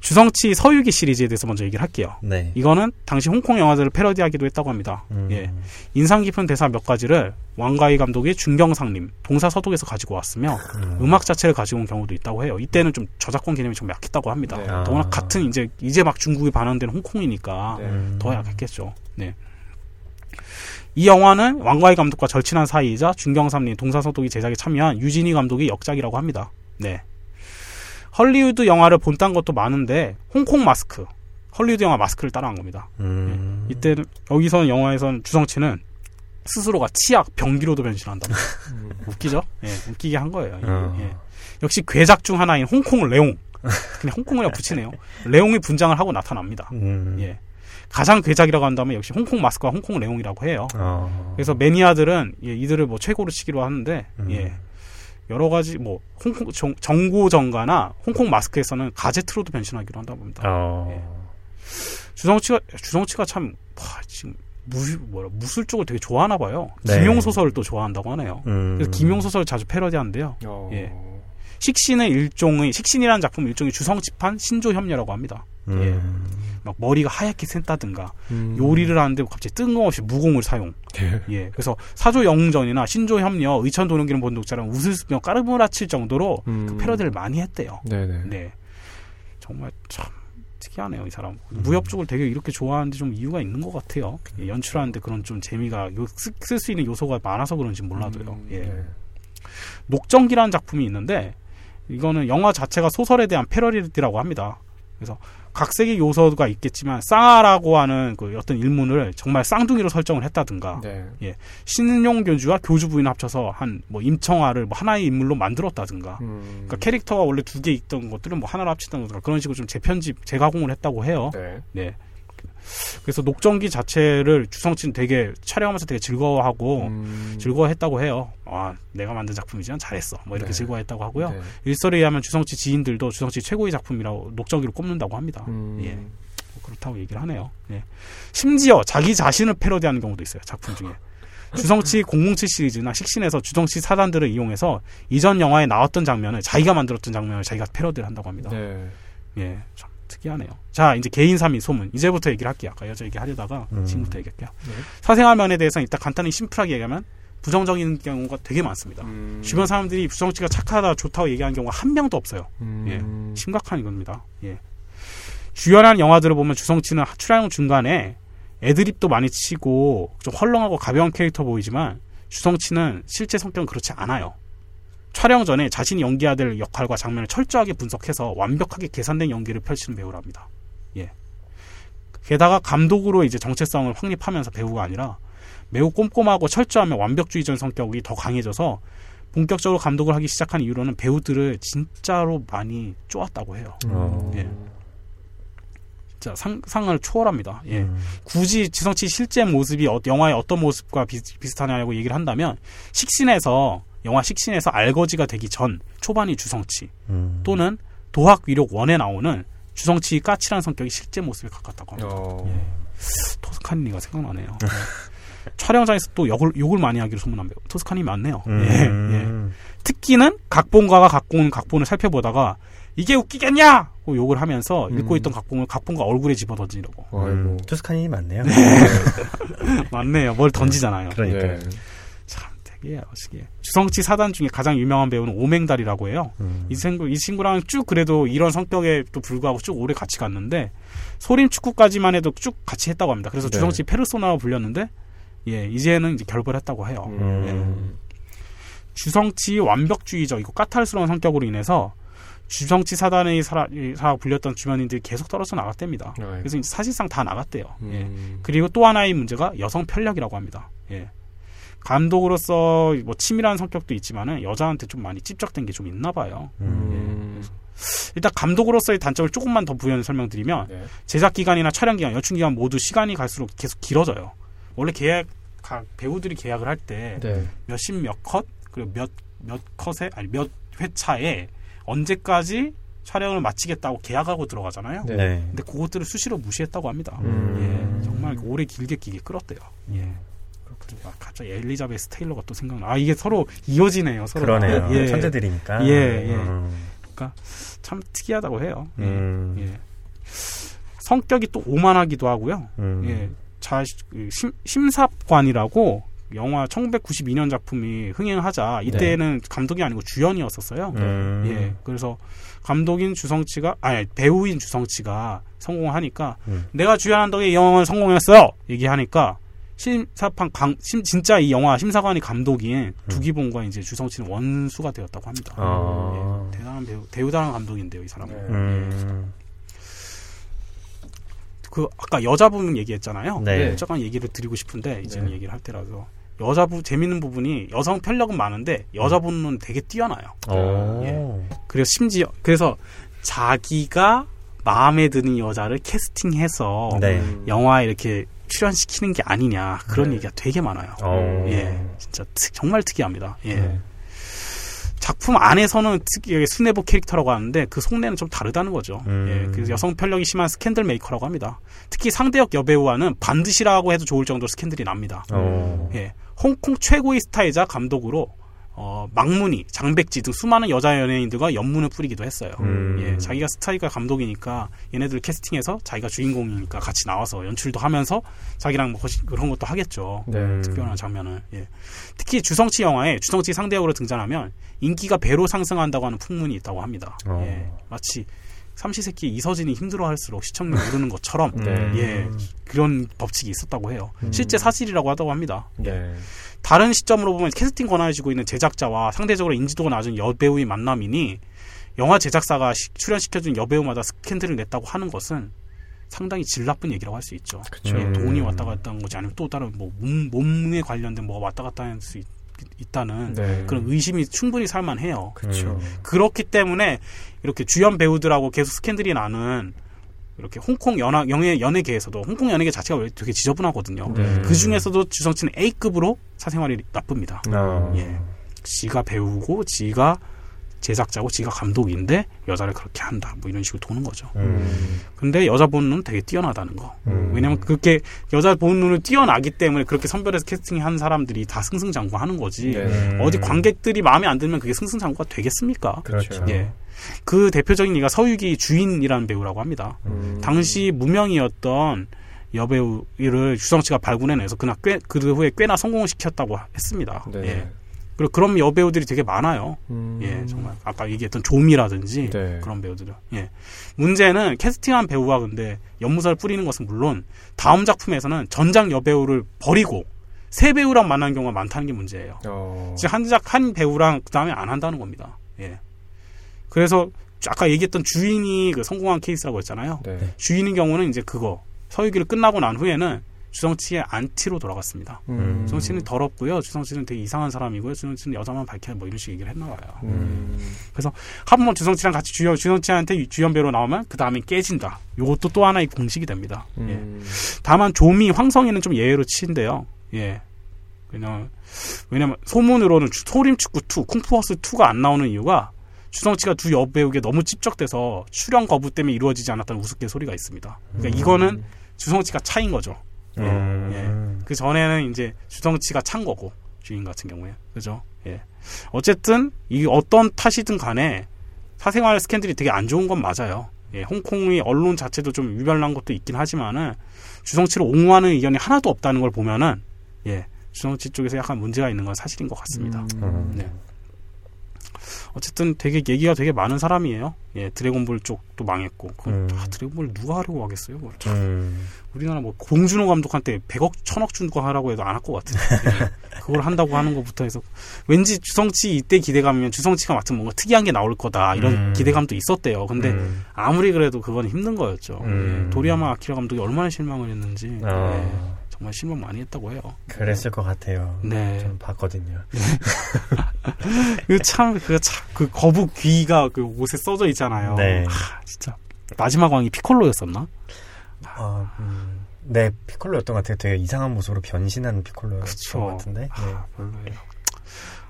주성치 서유기 시리즈에 대해서 먼저 얘기를 할게요. 네. 이거는 당시 홍콩 영화들을 패러디하기도 했다고 합니다. 음. 예. 인상 깊은 대사 몇 가지를 왕가희 감독이 중경상림 동사서독에서 가지고 왔으며 음. 악 자체를 가지고 온 경우도 있다고 해요. 이때는 좀 저작권 개념이 좀 약했다고 합니다. 네. 더구나 아. 같은 이제 이제 막 중국이 반환된 홍콩이니까 네. 음. 더 약했겠죠. 네. 이 영화는 왕가희 감독과 절친한 사이이자 중경삼림 동사서독이 제작에 참여한 유진희 감독의 역작이라고 합니다. 네. 헐리우드 영화를 본딴 것도 많은데 홍콩 마스크, 헐리우드 영화 마스크를 따라한 겁니다. 음. 이때는 여기서 영화에선 주성치는 스스로가 치약, 병기로도 변신한다. 음. 웃기죠? 예, 웃기게 한 거예요. 예, 어. 예. 역시 괴작 중 하나인 홍콩 레옹. 그냥 홍콩을 그냥 붙이네요. 레옹이 분장을 하고 나타납니다. 음. 예. 가장 괴작이라고 한다면 역시 홍콩 마스크와 홍콩 레옹이라고 해요. 어. 그래서 매니아들은 예, 이들을 뭐 최고로 치기로 하는데 음. 예. 여러 가지 뭐 홍콩 정, 정고 정가나 홍콩 마스크에서는 가제트로도 변신하기로 한다고 합니다. 어. 예. 주성치가 주성치가 참 와, 지금 무 뭐라 무술 쪽을 되게 좋아하나 봐요. 네. 김용 소설을 또 좋아한다고 하네요. 음. 그래서 김용 소설 자주 패러디한대요. 어. 예. 식신의 일종의 식신이라는 작품 일종의 주성치판 신조 협녀라고 합니다. 음. 막 머리가 하얗게 샌다든가 음. 요리를 하는데 갑자기 뜬금없이 무공을 사용. 예. 예. 그래서 사조 영웅전이나 신조 협녀, 의천 도룡기는 본독자랑 웃으며 까르무라칠 정도로 음. 그 패러디를 많이 했대요. 네네. 네. 정말 참 특이하네요, 이 사람. 무협 쪽을 되게 이렇게 좋아하는데 좀 이유가 있는 것 같아요. 예, 연출하는데 그런 좀 재미가 쓸 수 있는 요소가 많아서 그런지 몰라도요. 음, 예. 네. 녹정기라는 작품이 있는데 이거는 영화 자체가 소설에 대한 패러디라고 합니다. 그래서 각색의 요소가 있겠지만 쌍아라고 하는 그 어떤 일문을 정말 쌍둥이로 설정을 했다든가 네. 신용 교주와 교주 부인 합쳐서 한 뭐 임청아를 뭐 하나의 인물로 만들었다든가 음. 그러니까 캐릭터가 원래 두 개 있던 것들은 뭐 하나로 합치다든가 그런 식으로 좀 재편집 재가공을 했다고 해요. 네. 네. 그래서 녹정기 자체를 주성치는 되게 촬영하면서 되게 즐거워하고 음. 즐거워했다고 해요. 아, 내가 만든 작품이지만 잘했어. 뭐 이렇게 네. 즐거워했다고 하고요. 네. 일설에 의하면 주성치 지인들도 주성치 최고의 작품이라고 녹정기로 꼽는다고 합니다. 음. 예. 뭐 그렇다고 얘기를 하네요. 예. 심지어 자기 자신을 패러디하는 경우도 있어요. 작품 중에. <laughs> 주성치 007 시리즈나 식신에서 주성치 사단들을 이용해서 이전 영화에 나왔던 장면을 자기가 만들었던 장면을 자기가 패러디를 한다고 합니다. 네. 예, 참 특이하네요. 자, 이제 개인 3위 소문. 이제부터 얘기를 할게요. 아까 여자 얘기 하려다가 음. 지금부터 얘기할게요. 네. 사생활면에 대해서는 일단 간단히 심플하게 얘기하면 부정적인 경우가 되게 많습니다. 음. 주변 사람들이 주성치가 착하다, 좋다고 얘기하는 경우가 한 명도 없어요. 음. 심각한 이겁니다. 예. 주연한 영화들을 보면 주성치는 촬영 중간에 애드립도 많이 치고 좀 헐렁하고 가벼운 캐릭터 보이지만 주성치는 실제 성격은 그렇지 않아요. 촬영 전에 자신이 연기해야 될 역할과 장면을 철저하게 분석해서 완벽하게 계산된 연기를 펼치는 배우랍니다. 예. 게다가 감독으로 이제 정체성을 확립하면서 배우가 아니라 매우 꼼꼼하고 철저하며 완벽주의적인 성격이 더 강해져서 본격적으로 감독을 하기 시작한 이후로는 배우들을 진짜로 많이 쪼았다고 해요. 어. 예. 진짜 상 상을 초월합니다. 예. 음. 굳이 지성치 실제 모습이 어- 영화의 어떤 모습과 비, 비슷하냐고 얘기를 한다면 식신에서 영화 식신에서 알거지가 되기 전 초반이 주성치 음. 또는 도학 위력 원에 나오는 주성치 까칠한 성격이 실제 모습에 가깝다고 합니다. 어. 예. 토스카니가 생각나네요. 예. 촬영장에서 또 욕을, 욕을 많이 하기로 소문난 배우 토스카니 맞네요. 예, 예. 음. 특기는 각본가가 갖고 온 각본을 살펴보다가 이게 웃기겠냐! 고 욕을 하면서 음. 읽고 있던 각본을 각본가 얼굴에 집어 던지려고. 아이고. 음. 투스카니 맞네요. <laughs> 맞네요. 뭘 던지잖아요. 그러니까요. 네. 참 되게 어시기해. 주성치 사단 중에 가장 유명한 배우는 오맹달이라고 해요. 음. 이 친구 이 친구랑 쭉 그래도 이런 성격에 또 불구하고 쭉 오래 같이 갔는데 소림 축구까지만 해도 쭉 같이 했다고 합니다. 그래서 네. 주성치 페르소나로 불렸는데 예 이제는 이제 결별했다고 해요. 음. 주성치 완벽주의적 이고 까탈스러운 성격으로 인해서 주성치 사단의 사라, 불렸던 주변인들이 계속 떨어져 나갔답니다. 아이고. 그래서 사실상 다 나갔대요. 예. 음. 그리고 또 하나의 문제가 여성 편력이라고 합니다. 예. 감독으로서 뭐 치밀한 성격도 있지만은 여자한테 좀 많이 찝적된 게 좀 있나 봐요. 음. 음. 일단 감독으로서의 단점을 조금만 더 부연 설명드리면 네. 제작 기간이나 촬영 기간, 연출 기간 모두 시간이 갈수록 계속 길어져요. 원래 계약 각 배우들이 계약을 할때 네. 몇십 몇컷 그리고 몇 몇 컷에 아니 몇 회차에 언제까지 촬영을 마치겠다고 계약하고 들어가잖아요. 네. 네. 근데 그것들을 수시로 무시했다고 합니다. 음. 예, 정말 오래 길게 길게 끌었대요. 예. 그렇군요. 아, 갑자기 엘리자베스 테일러가 또 생각나. 아 이게 서로 이어지네요. 서로. 그러네요. 예. 천재들이니까. 예, 예. 음. 참 특이하다고 해요. 예. 음. 예. 성격이 또 오만하기도 하고요. 음. 예. 자, 그 심, 심사관이라고 영화 1992년 작품이 흥행하자 이때는 감독이 아니고 주연이었었어요. 음. 예. 그래서 감독인 주성치가 아니 배우인 주성치가 성공하니까 음. 내가 주연한 덕에 이 영화는 성공했어요. 얘기하니까 심사판 강 심, 진짜 이 영화 심사관이 감독인 두기봉과 이제 주성치는 원수가 되었다고 합니다. 아. 예. 대단한 배우 대우단한 감독인데요, 이 사람은. 네. 음. 그 아까 여자분 얘기했잖아요. 네. 잠깐 얘기를 드리고 싶은데 이제 네. 얘기를 할 때라서 여자분 재밌는 부분이 여성 편력은 많은데 여자분은 되게 뛰어나요. 오. 예. 그래서 심지어 그래서 자기가 마음에 드는 여자를 캐스팅해서 네. 음. 영화에 이렇게 출연시키는 게 아니냐 그런 네. 얘기가 되게 많아요. 오. 예, 진짜 특- 정말 특이합니다. 예. 네. 작품 안에서는 특이하게 순애보 캐릭터라고 하는데 그 속내는 좀 다르다는 거죠. 음. 예, 그래서 여성 편력이 심한 스캔들 메이커라고 합니다. 특히 상대역 여배우와는 반드시라고 해도 좋을 정도로 스캔들이 납니다. 오. 예, 홍콩 최고의 스타이자 감독으로 어, 막문위, 장백지 등 수많은 여자 연예인들과 염문을 뿌리기도 했어요. 음. 예, 자기가 스타이자 감독이니까 얘네들 캐스팅해서 자기가 주인공이니까 같이 나와서 연출도 하면서 자기랑 뭐 그런 것도 하겠죠. 네. 특별한 장면을. 예. 특히 주성치 영화에 주성치 상대역으로 등장하면 인기가 배로 상승한다고 하는 풍문이 있다고 합니다. 어. 예. 마치 삼시세끼 이서진이 힘들어할수록 시청률 오르는 것처럼 네. 예 그런 법칙이 있었다고 해요. 실제 사실이라고 하다고 합니다. 네. 다른 시점으로 보면 캐스팅 권한을 쥐고 있는 제작자와 상대적으로 인지도가 낮은 여배우의 만남이니 영화 제작사가 시- 출연시켜준 여배우마다 스캔들을 냈다고 하는 것은 상당히 질 나쁜 얘기라고 할 수 있죠. 예, 음. 돈이 왔다 갔다 한 거지 아니면 또 다른 뭐 몸, 몸에 관련된 뭐가 왔다 갔다 할 수 있 다는 네. 그런 의심이 충분히 살만해요. 그렇죠. 음. 그렇기 때문에 이렇게 주연 배우들하고 계속 스캔들이 나는 이렇게 홍콩 연하, 연예, 연예계에서도 홍콩 연예계 자체가 되게 지저분하거든요. 네. 그 중에서도 주성치는 A급으로 사생활이 나쁩니다. 어. 예. 지가 배우고 지가 제작자고 지가 감독인데 여자를 그렇게 한다. 뭐 이런 식으로 도는 거죠. 음. 근데 여자 보는 눈은 되게 뛰어나다는 거. 음. 왜냐면 그렇게 여자 보는 눈을 뛰어나기 때문에 그렇게 선별해서 캐스팅한 사람들이 다 승승장구하는 거지. 네. 음. 어디 관객들이 마음에 안 들면 그게 승승장구가 되겠습니까? 그렇죠. 예. 그 대표적인 이가 서유기 주인이라는 배우라고 합니다. 음. 당시 무명이었던 여배우를 주성치가 발굴해내서 그나 꽤, 그 후에 꽤나 성공을 시켰다고 했습니다. 네. 예. 그리고 그런 여배우들이 되게 많아요. 음. 예, 정말 아까 얘기했던 조미라든지 네. 그런 배우들은 예. 문제는 캐스팅한 배우가 근데 연무사를 뿌리는 것은 물론 다음 작품에서는 전작 여배우를 버리고 새 배우랑 만나는 경우가 많다는 게 문제예요. 어. 즉 한작 한 배우랑 그 다음에 안 한다는 겁니다. 예. 그래서 아까 얘기했던 주인이 그 성공한 케이스라고 했잖아요. 네. 주인의 경우는 이제 그거 서유기를 끝나고 난 후에는 주성치의 안티로 돌아갔습니다. 음. 주성치는 더럽고요. 주성치는 되게 이상한 사람이고요. 주성치는 여자만 밝혀야 뭐 이런 식의 얘기를 했나 봐요. 음. 한번 주성치랑 같이 주연 주성치한테 주연 배우로 나오면 그 다음에 깨진다. 요것도 또 하나의 공식이 됩니다. 예. 음. 다만 조미 황성이는 좀 예외로 치인데요. 예. 왜냐면 왜냐면 소문으로는 주- 소림 축구 2, 쿵푸어스 2가 안 나오는 이유가 주성치가 두 여배우에게 너무 찝적돼서 출연 거부 때문에 이루어지지 않았다는 우스갯소리가 있습니다. 그러니까 이거는 주성치가 차인 거죠. 음. 그 전에는 이제 주성치가 찬 거고 주인 같은 경우에 그죠? 예. 어쨌든 이 어떤 탓이든 간에 사생활 스캔들이 되게 안 좋은 건 맞아요. 예, 홍콩의 언론 자체도 좀 유별난 것도 있긴 하지만은 주성치를 옹호하는 의견이 하나도 없다는 걸 보면은 예, 주성치 쪽에서 약간 문제가 있는 건 사실인 것 같습니다. 음. 네. 어쨌든 되게 얘기가 되게 많은 사람이에요. 예, 드래곤볼 쪽도 망했고, 그 음. 아, 드래곤볼 누가 하려고 하겠어요? 그걸. 음. 우리나라 뭐 봉준호 감독한테 100억, 1000억 준 거 하라고 해도 안 할 것 같은데. 예. 그걸 한다고 하는 것부터 해서 왠지 주성치 이때 기대감이면 주성치가 맡은 뭔가 특이한 게 나올 거다 이런 음. 기대감도 있었대요. 근데 음. 아무리 그래도 그건 힘든 거였죠. 음. 예. 도리야마 아키라 감독이 얼마나 실망을 했는지 어. 예. 정말 실망 많이 했다고 해요. 그랬을 것 같아요. 네. 좀 봤거든요. <laughs> 그 참, 그 참, 그 거북 귀가 그 옷에 써져 있잖아요. 네. 아, 진짜. 마지막 왕이 피콜로였었나? 아, 음, 네, 피콜로였던 것 같아요. 되게 이상한 모습으로 변신한 피콜로였던. 것 같은데. 네. 아, 별로예요.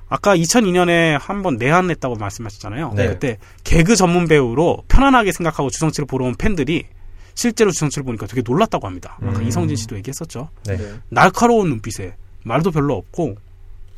아까 2002년에 한번 내한했다고 말씀하셨잖아요. 네. 그때 개그 전문 배우로 편안하게 생각하고 주성치를 보러 온 팬들이 실제로 주성치를 보니까 되게 놀랐다고 합니다. 아까 음. 이성진 씨도 얘기했었죠. 네. 날카로운 눈빛에 말도 별로 없고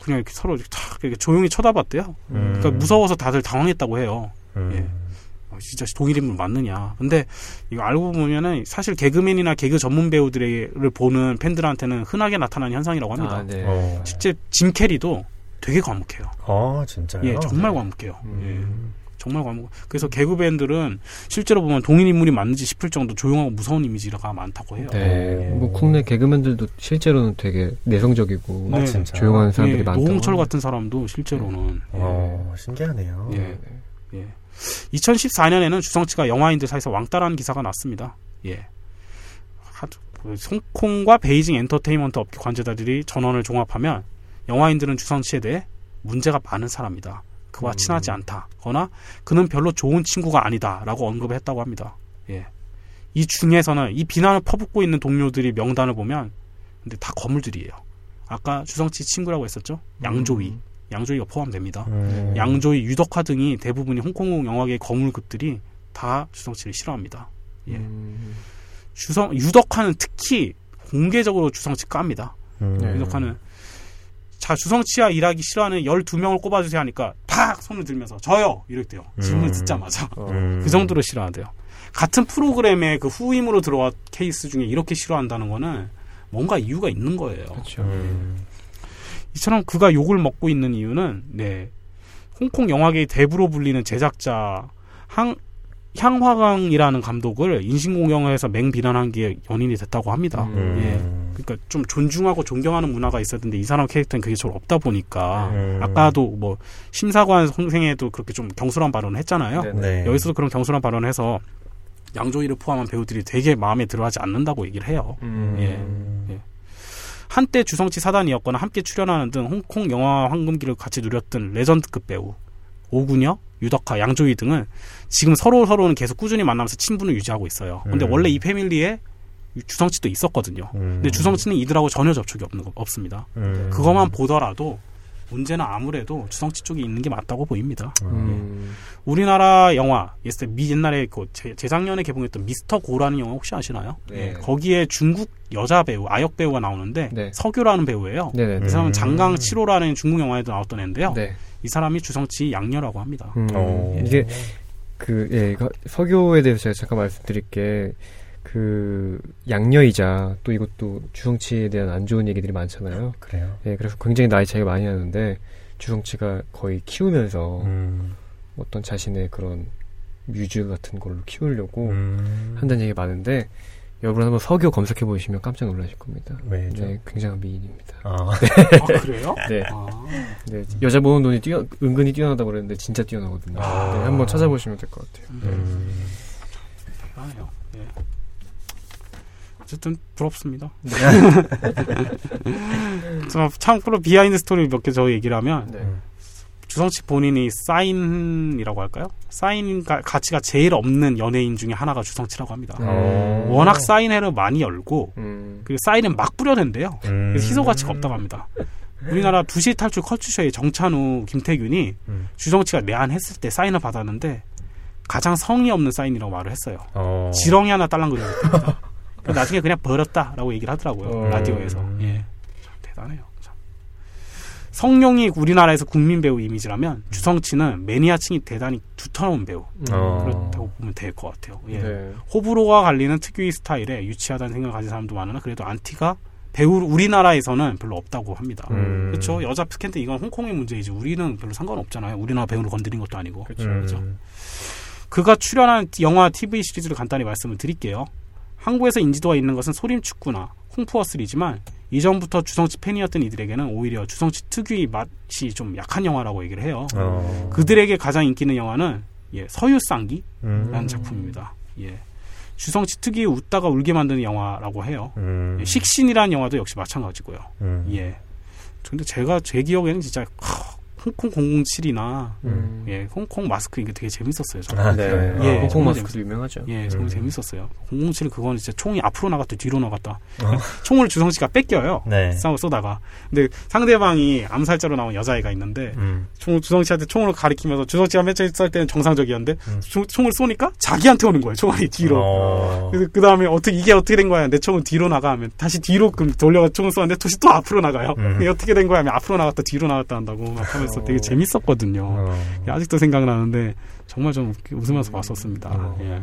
그냥 이렇게 서로 이렇게 탁 이렇게 조용히 쳐다봤대요. 음. 그러니까 무서워서 다들 당황했다고 해요. 음. 예. 어, 진짜 동일 인물 맞느냐. 근데 이거 알고 보면은 사실 개그맨이나 개그 전문 배우들을 보는 팬들한테는 흔하게 나타나는 현상이라고 합니다. 아, 네. 어. 실제 짐 캐리도 되게 과묵해요. 어, 진짜요? 예, 정말 네. 과묵해요. 음. 예, 정말 과묵. 그래서 개그 밴들은 실제로 보면 동일 인물이 맞는지 싶을 정도 조용하고 무서운 이미지가 많다고 해요. 네. 뭐 국내 개그맨들도 실제로는 되게 내성적이고 네. 진짜. 조용한 사람들이 예, 많다고. 노홍철 같은 사람도 실제로는 예, 어, 신기하네요. 예. 예. 2014년에는 주성치가 영화인들 사이에서 왕따라는 기사가 났습니다. 예. 하- 그 홍콩과 베이징 엔터테인먼트 업계 관계자들이 전원을 종합하면 영화인들은 주성치에 대해 문제가 많은 사람이다. 그와 음. 친하지 않다거나 그는 별로 좋은 친구가 아니다라고 언급을 했다고 합니다. 예. 이 중에서는 이 비난을 퍼붓고 있는 동료들이 명단을 보면 근데 다 거물들이에요. 아까 주성치 친구라고 했었죠? 양조위. 음. 양조위가 포함됩니다. 음. 양조위, 유덕화 등이 대부분이 홍콩 영화계 거물급들이 다 주성치를 싫어합니다. 예. 음. 주성 유덕화는 특히 공개적으로 주성치 깝니다. 음. 네. 유덕화는 자 주성치와 일하기 싫어하는 12명을 꼽아주세요 하니까 팍 손을 들면서 저요 이랬대요. 질문 음. 듣자마자 어. 음. 그 정도로 싫어한대요. 같은 프로그램에 그 후임으로 들어와 케이스 중에 이렇게 싫어한다는 거는 뭔가 이유가 있는 거예요. 그렇죠. 음. 이처럼 그가 욕을 먹고 있는 이유는 네 홍콩 영화계의 대부로 불리는 제작자 항 향화강이라는 감독을 인신공격해서 맹비난한 게 연인이 됐다고 합니다. 음. 예. 그러니까 좀 존중하고 존경하는 문화가 있어야 되는데 이 사람 캐릭터는 그게 잘 없다 보니까 음. 아까도 뭐 심사관 선생에도 그렇게 좀 경솔한 발언을 했잖아요. 네. 네. 여기서도 그런 경솔한 발언을 해서 양조위를 포함한 배우들이 되게 마음에 들어하지 않는다고 얘기를 해요. 음. 예. 한때 주성치 사단이었거나 함께 출연하는 등 홍콩 영화 황금기를 같이 누렸던 레전드급 배우 오군혁, 유덕화, 양조위 등은 지금 서로 서로는 계속 꾸준히 만나면서 친분을 유지하고 있어요. 근데 음. 원래 이 패밀리에 주성치도 있었거든요. 음. 근데 주성치는 이들하고 전혀 접촉이 없는 거, 없습니다. 음. 그것만 보더라도 문제는 아무래도 주성치 쪽에 있는 게 맞다고 보입니다. 음. 우리나라 영화 옛날 미 옛날에 그 재- 재작년에 개봉했던 미스터 고라는 영화 혹시 아시나요? 네. 예, 거기에 중국 여자 배우 아역 배우가 나오는데 네. 서규라는 배우예요. 네네네. 이 사람은 음. 장강 7호라는 중국 영화에도 나왔던 애인데요. 네. 이 사람이 주성치 양녀라고 합니다. 음. 어. 이게 그, 예, 서교에 대해서 제가 잠깐 말씀드릴 게, 그, 양녀이자, 또 이것도 주성치에 대한 안 좋은 얘기들이 많잖아요. 그래요. 예, 그래서 굉장히 나이 차이가 많이 나는데, 주성치가 거의 키우면서 음. 어떤 자신의 그런 뮤즈 같은 걸로 키우려고 음. 한다는 얘기가 많은데, 여러분 한번 서교 검색해 보시면 깜짝 놀라실 겁니다. 왜죠? 네, 굉장한 미인입니다. 아, 아 그래요? <laughs> 네. 아, 네, 여자 보는 눈이 뛰어, 은근히 뛰어나다고 그랬는데, 진짜 뛰어나거든요. 아. 네, 한번 찾아보시면 될 것 같아요. 음. 대단해요. 예. 어쨌든 부럽습니다. <laughs> 저 참고로 behind story 몇 개 저 얘기를 하면 네. 주성치 본인이 사인이라고 할까요? 사인 가, 가치가 제일 없는 연예인 중에 하나가 주성치라고 합니다. 음. 어. 워낙 사인회를 많이 열고 음. 그 사인을 막 뿌려댄대요. 음. 그래서 희소 가치가 없다고 합니다. 우리나라 두시 탈출 컬투쇼의 정찬우, 김태균이 음. 주성치가 내한했을 때 사인을 받았는데 가장 성의 없는 사인이라고 말을 했어요. 어. 지렁이 하나 딸랑 그렸답니다. <laughs> 나중에 그냥 버렸다라고 얘기를 하더라고요. 어. 라디오에서. 예. 참 대단해요. 참. 성룡이 우리나라에서 국민 배우 이미지라면 주성치는 매니아층이 대단히 두터운 배우. 어. 그렇다고 보면 될 것 같아요. 예. 네. 호불호가 갈리는 특유의 스타일에 유치하다는 생각을 가진 사람도 많으나 그래도 안티가 배우 우리나라에서는 별로 없다고 합니다. 음. 그렇죠. 여자 스캔들 이건 홍콩의 문제이지 우리는 별로 상관없잖아요. 우리나라 배우를 건드린 것도 아니고. 그렇죠. 음. 그죠. 그가 출연한 영화 TV 시리즈를 간단히 말씀을 드릴게요. 한국에서 인지도가 있는 것은 소림축구나 콩푸어3지만 이전부터 주성치 팬이었던 이들에게는 오히려 주성치 특유의 맛이 좀 약한 영화라고 얘기를 해요. 어. 그들에게 가장 인기 있는 영화는 예, 서유쌍기라는 음. 작품입니다. 예. 주성치 특유의 웃다가 울게 만드는 영화라고 해요. 음. 식신이라는 영화도 역시 마찬가지고요. 음. 예. 근데 제가 제 기억에는 진짜 하, 홍콩 007이나 음. 예, 홍콩 마스크 이게 되게 재밌었어요. 저는. 아, 네. 예, 아, 홍콩 마스크도 유명하죠. 예, 정말 음. 재밌었어요. 007 그거는 진짜 총이 앞으로 나갔다 뒤로 나갔다. 어. <laughs> 총을 주성치가 뺏겨요. 네. 싸워 쏘다가. 근데 상대방이 암살자로 나온 여자애가 있는데 음. 총, 주성치한테 총으로 가리키면서 주성치가 맨 처음에 쏠 때는 정상적이었는데 음. 총- 총을 쏘니까 자기한테 오는 거예요. 총알이 뒤로. 어. 그래서 그 다음에 어떻게 이게 어떻게 된 거야? 내 총은 뒤로 나가면 다시 뒤로 그럼 돌려가 총을 쏘는데 다시 또 앞으로 나가요. 음. 이게 어떻게 된 거야? 하면 앞으로 나갔다 뒤로 나갔다 한다고 막 하면서 어. 되게 재밌었거든요. 어. 아직도 생각나는데 정말 좀 웃으면서 봤었습니다. 어. 예.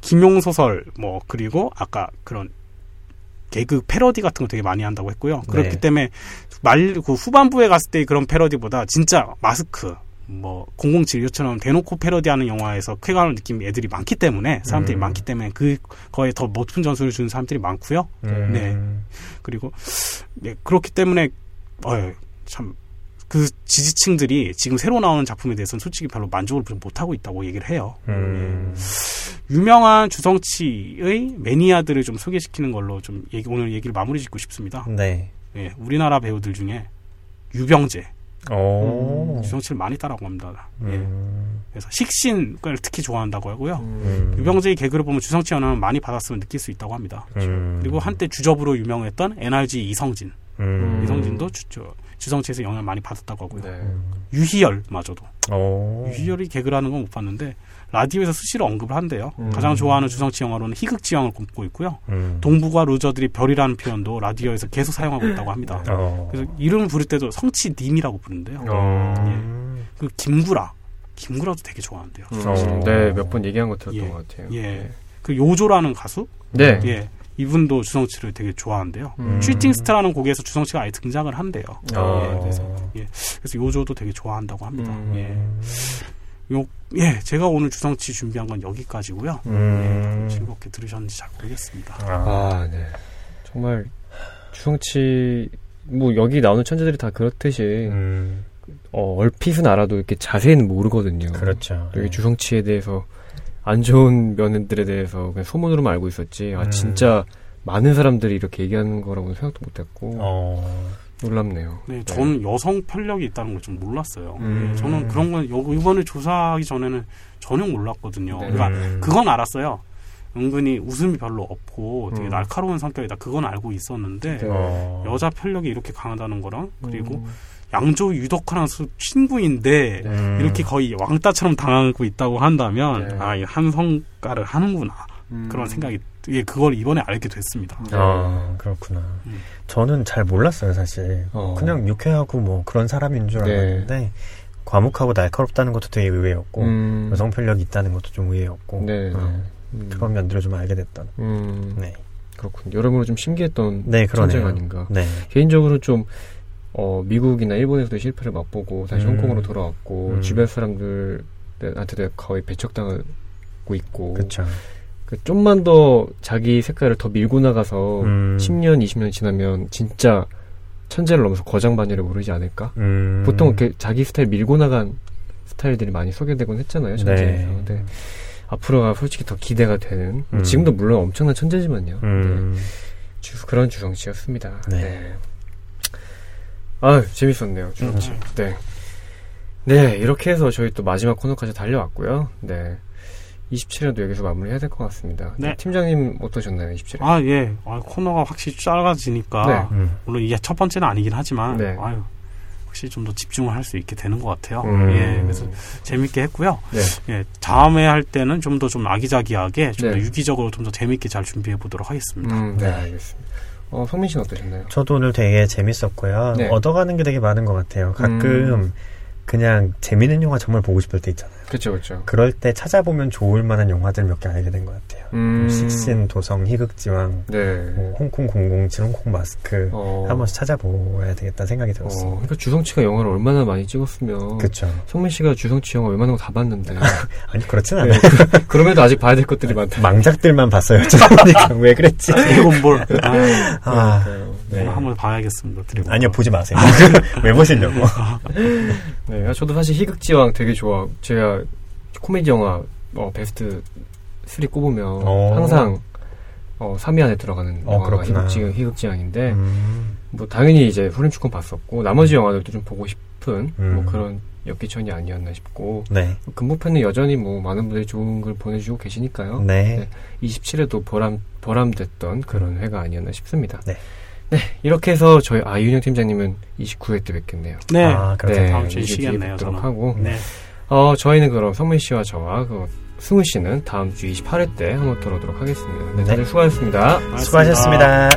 김용 소설 뭐 그리고 아까 그런 개그 패러디 같은 거 되게 많이 한다고 했고요. 그렇기 네. 때문에 말 그 후반부에 갔을 때 그런 패러디보다 진짜 마스크 뭐 007 이처럼 대놓고 패러디하는 영화에서 쾌감을 느낀 애들이 많기 때문에 사람들이 음. 많기 때문에 그 거에 더 높은 점수를 주는 사람들이 많고요. 음. 네. 그리고 네, 그렇기 때문에 어, 참. 그 지지층들이 지금 새로 나오는 작품에 대해서는 솔직히 별로 만족을 못 하고 있다고 얘기를 해요. 음. 유명한 주성치의 매니아들을 좀 소개시키는 걸로 좀 얘기, 오늘 얘기를 마무리 짓고 싶습니다. 네. 예, 우리나라 배우들 중에 유병재, 오. 주성치를 많이 따라고 합니다. 예, 음. 그래서 식신을 특히 좋아한다고 하고요. 음. 음. 유병재의 개그를 보면 주성치 영향을 많이 받았으면 느낄 수 있다고 합니다. 음. 그리고 한때 주접으로 유명했던 NRG 이성진, 음. 이성진도 주, 저, 주성치에서 영향을 많이 받았다고 하고요. 네. 음. 유희열마저도 오. 유희열이 개그를 하는 건 못 봤는데 라디오에서 수시로 언급을 한대요. 음. 가장 좋아하는 주성치 영화로는 희극지왕을 꼽고 있고요. 음. 동부가 루저들이 별이라는 표현도 라디오에서 계속 사용하고 있다고 합니다. 어. 그래서 이름을 부를 때도 성치님이라고 부른대요. 어. 음. 그 김구라, 김구라도 되게 좋아한대요. 음. 어. 네, 몇 번 얘기한 것 들었던 예. 것 같아요. 예. 그 요조라는 가수, 네. 예, 이분도 주성치를 되게 좋아한대요. 음. 슈팅 스타라는 곡에서 주성치가 아예 등장을 한대요. 어. 예, 그래서 그래서 요조도 되게 좋아한다고 합니다. 음. 예, 요, 예, 제가 오늘 주성치 준비한 건 여기까지고요. 음. 예, 즐겁게 들으셨는지 잘 모르겠습니다. 아. 아, 네. 정말 주성치 뭐 여기 나오는 천재들이 다 그렇듯이 음. 어, 얼핏은 알아도 이렇게 자세히는 모르거든요. 그렇죠. 여기 주성치에 대해서 안 좋은 면들에 대해서 그냥 소문으로만 알고 있었지. 아 음. 진짜 많은 사람들이 이렇게 얘기하는 거라고는 생각도 못 했고 어. 놀랍네요. 네, 저는 여성 편력이 있다는 걸 좀 몰랐어요. 음. 예, 저는 그런 건 요- 이번에 조사하기 전에는 전혀 몰랐거든요. 네. 그러니까 음. 그건 알았어요. 은근히 웃음이 별로 없고 되게 음. 날카로운 성격이다. 그건 알고 있었는데 네. 어. 여자 편력이 이렇게 강하다는 거랑 그리고 음. 양조 유덕화랑 수- 친구인데 네. 음. 이렇게 거의 왕따처럼 당하고 있다고 한다면 네. 아, 이 한성가를 하는구나 음. 그런 생각이 예, 그걸 이번에 알게 됐습니다. 네. 아, 그렇구나. 음. 저는 잘 몰랐어요, 사실. 어. 그냥 유쾌하고 뭐 그런 사람인 줄 네. 알았는데, 과묵하고 날카롭다는 것도 되게 의외였고, 음. 여성 편력이 있다는 것도 좀 의외였고, 네. 어, 음. 그런 면들을 좀 알게 됐던. 음. 네. 그렇군요. 여러모로 좀 신기했던 네, 그러네요. 아닌가. 네. 개인적으로 좀 어, 미국이나 일본에서도 실패를 맛보고 다시 음. 홍콩으로 돌아왔고 음. 주변 사람들한테도 거의 배척당하고 있고 그쵸. 그 좀만 더 자기 색깔을 더 밀고 나가서 음. 10년, 20년 지나면 진짜 천재를 넘어서 거장반열에 오르지 않을까? 음. 보통 이렇게 자기 스타일 밀고 나간 스타일들이 많이 소개되곤 했잖아요, 천재에서. 네. 근데 앞으로가 솔직히 더 기대가 되는 음. 지금도 물론 엄청난 천재지만요. 네. 음. 주- 그런 주성치였습니다. 네. 네. 아 재밌었네요, 주성치. 음. 네. 네, 이렇게 해서 저희 또 마지막 코너까지 달려왔고요. 네. 27회도 여기서 마무리해야 될 것 같습니다. 네. 팀장님 어떠셨나요, 27회? 아, 예. 아, 코너가 확실히 짧아지니까 네. 음. 물론 이게 첫 번째는 아니긴 하지만 네. 아유 확실히 좀 더 집중을 할 수 있게 되는 것 같아요. 음. 예, 그래서 재밌게 했고요. 네. 예, 다음에 할 때는 좀 더좀 아기자기하게 좀더 네. 유기적으로 좀 더 재밌게 잘 준비해 보도록 하겠습니다. 음, 네, 네. 알겠습니다. 어, 성민 씨는 어떠셨나요? 저도 오늘 되게 재밌었고요. 네. 얻어가는 게 되게 많은 것 같아요. 가끔 음. 그냥 재밌는 영화 정말 보고 싶을 때 있잖아요. 그렇죠, 그렇죠. 그럴 때 찾아보면 좋을 만한 영화들 몇 개 알게 된 것 같아요. 음. 식신, 도성, 희극지왕, 네. 뭐 홍콩 007, 홍콩 마스크 어, 한 번씩 찾아보아야 되겠다는 생각이 들었어요. 어, 그러니까 주성치가 영화를 얼마나 많이 찍었으면 그쵸. 성민 씨가 주성치 영화 웬만한 거다 봤는데 <laughs> 아니, 그렇진 네. 않아요. <laughs> 그럼에도 아직 봐야 될 것들이 많다. 망작들만 봤어요. <laughs> 그러니까 왜 그랬지? 드래곤볼 아, 아, 네. 네. 한번 봐야겠습니다. 드래곤볼. 아니요, 보지 마세요. <laughs> 왜 보시려고. 네, 저도 사실 희극지왕 되게 좋아. 제가 코미디 영화 어, 베스트 3 꼽으면 어. 항상 어, 3위 안에 들어가는 어, 영화가 그렇구나. 희극지향, 희극지향인데 음. 뭐 당연히 이제 후렴축은 봤었고 나머지 영화들도 좀 보고 싶은 음. 뭐 그런 엽기천이 아니었나 싶고 네. 금보편은 여전히 뭐 많은 분들이 좋은 글 보내주고 계시니까요. 네. 27회도 보람 보람됐던 그런 회가 아니었나 싶습니다. 네. 네, 이렇게 해서 저희 아 이윤영 팀장님은 29회 때 뵙겠네요. 네. 아, 그렇죠. 네, 다음 주에 쉬겠네요, 저는. 하고 네. 어 저희는 그럼 성민 씨와 저와 그 승우 씨는 다음 주 28회 때 한번 돌아오도록 하겠습니다. 네, 다들 수고하셨습니다. 수고하셨습니다.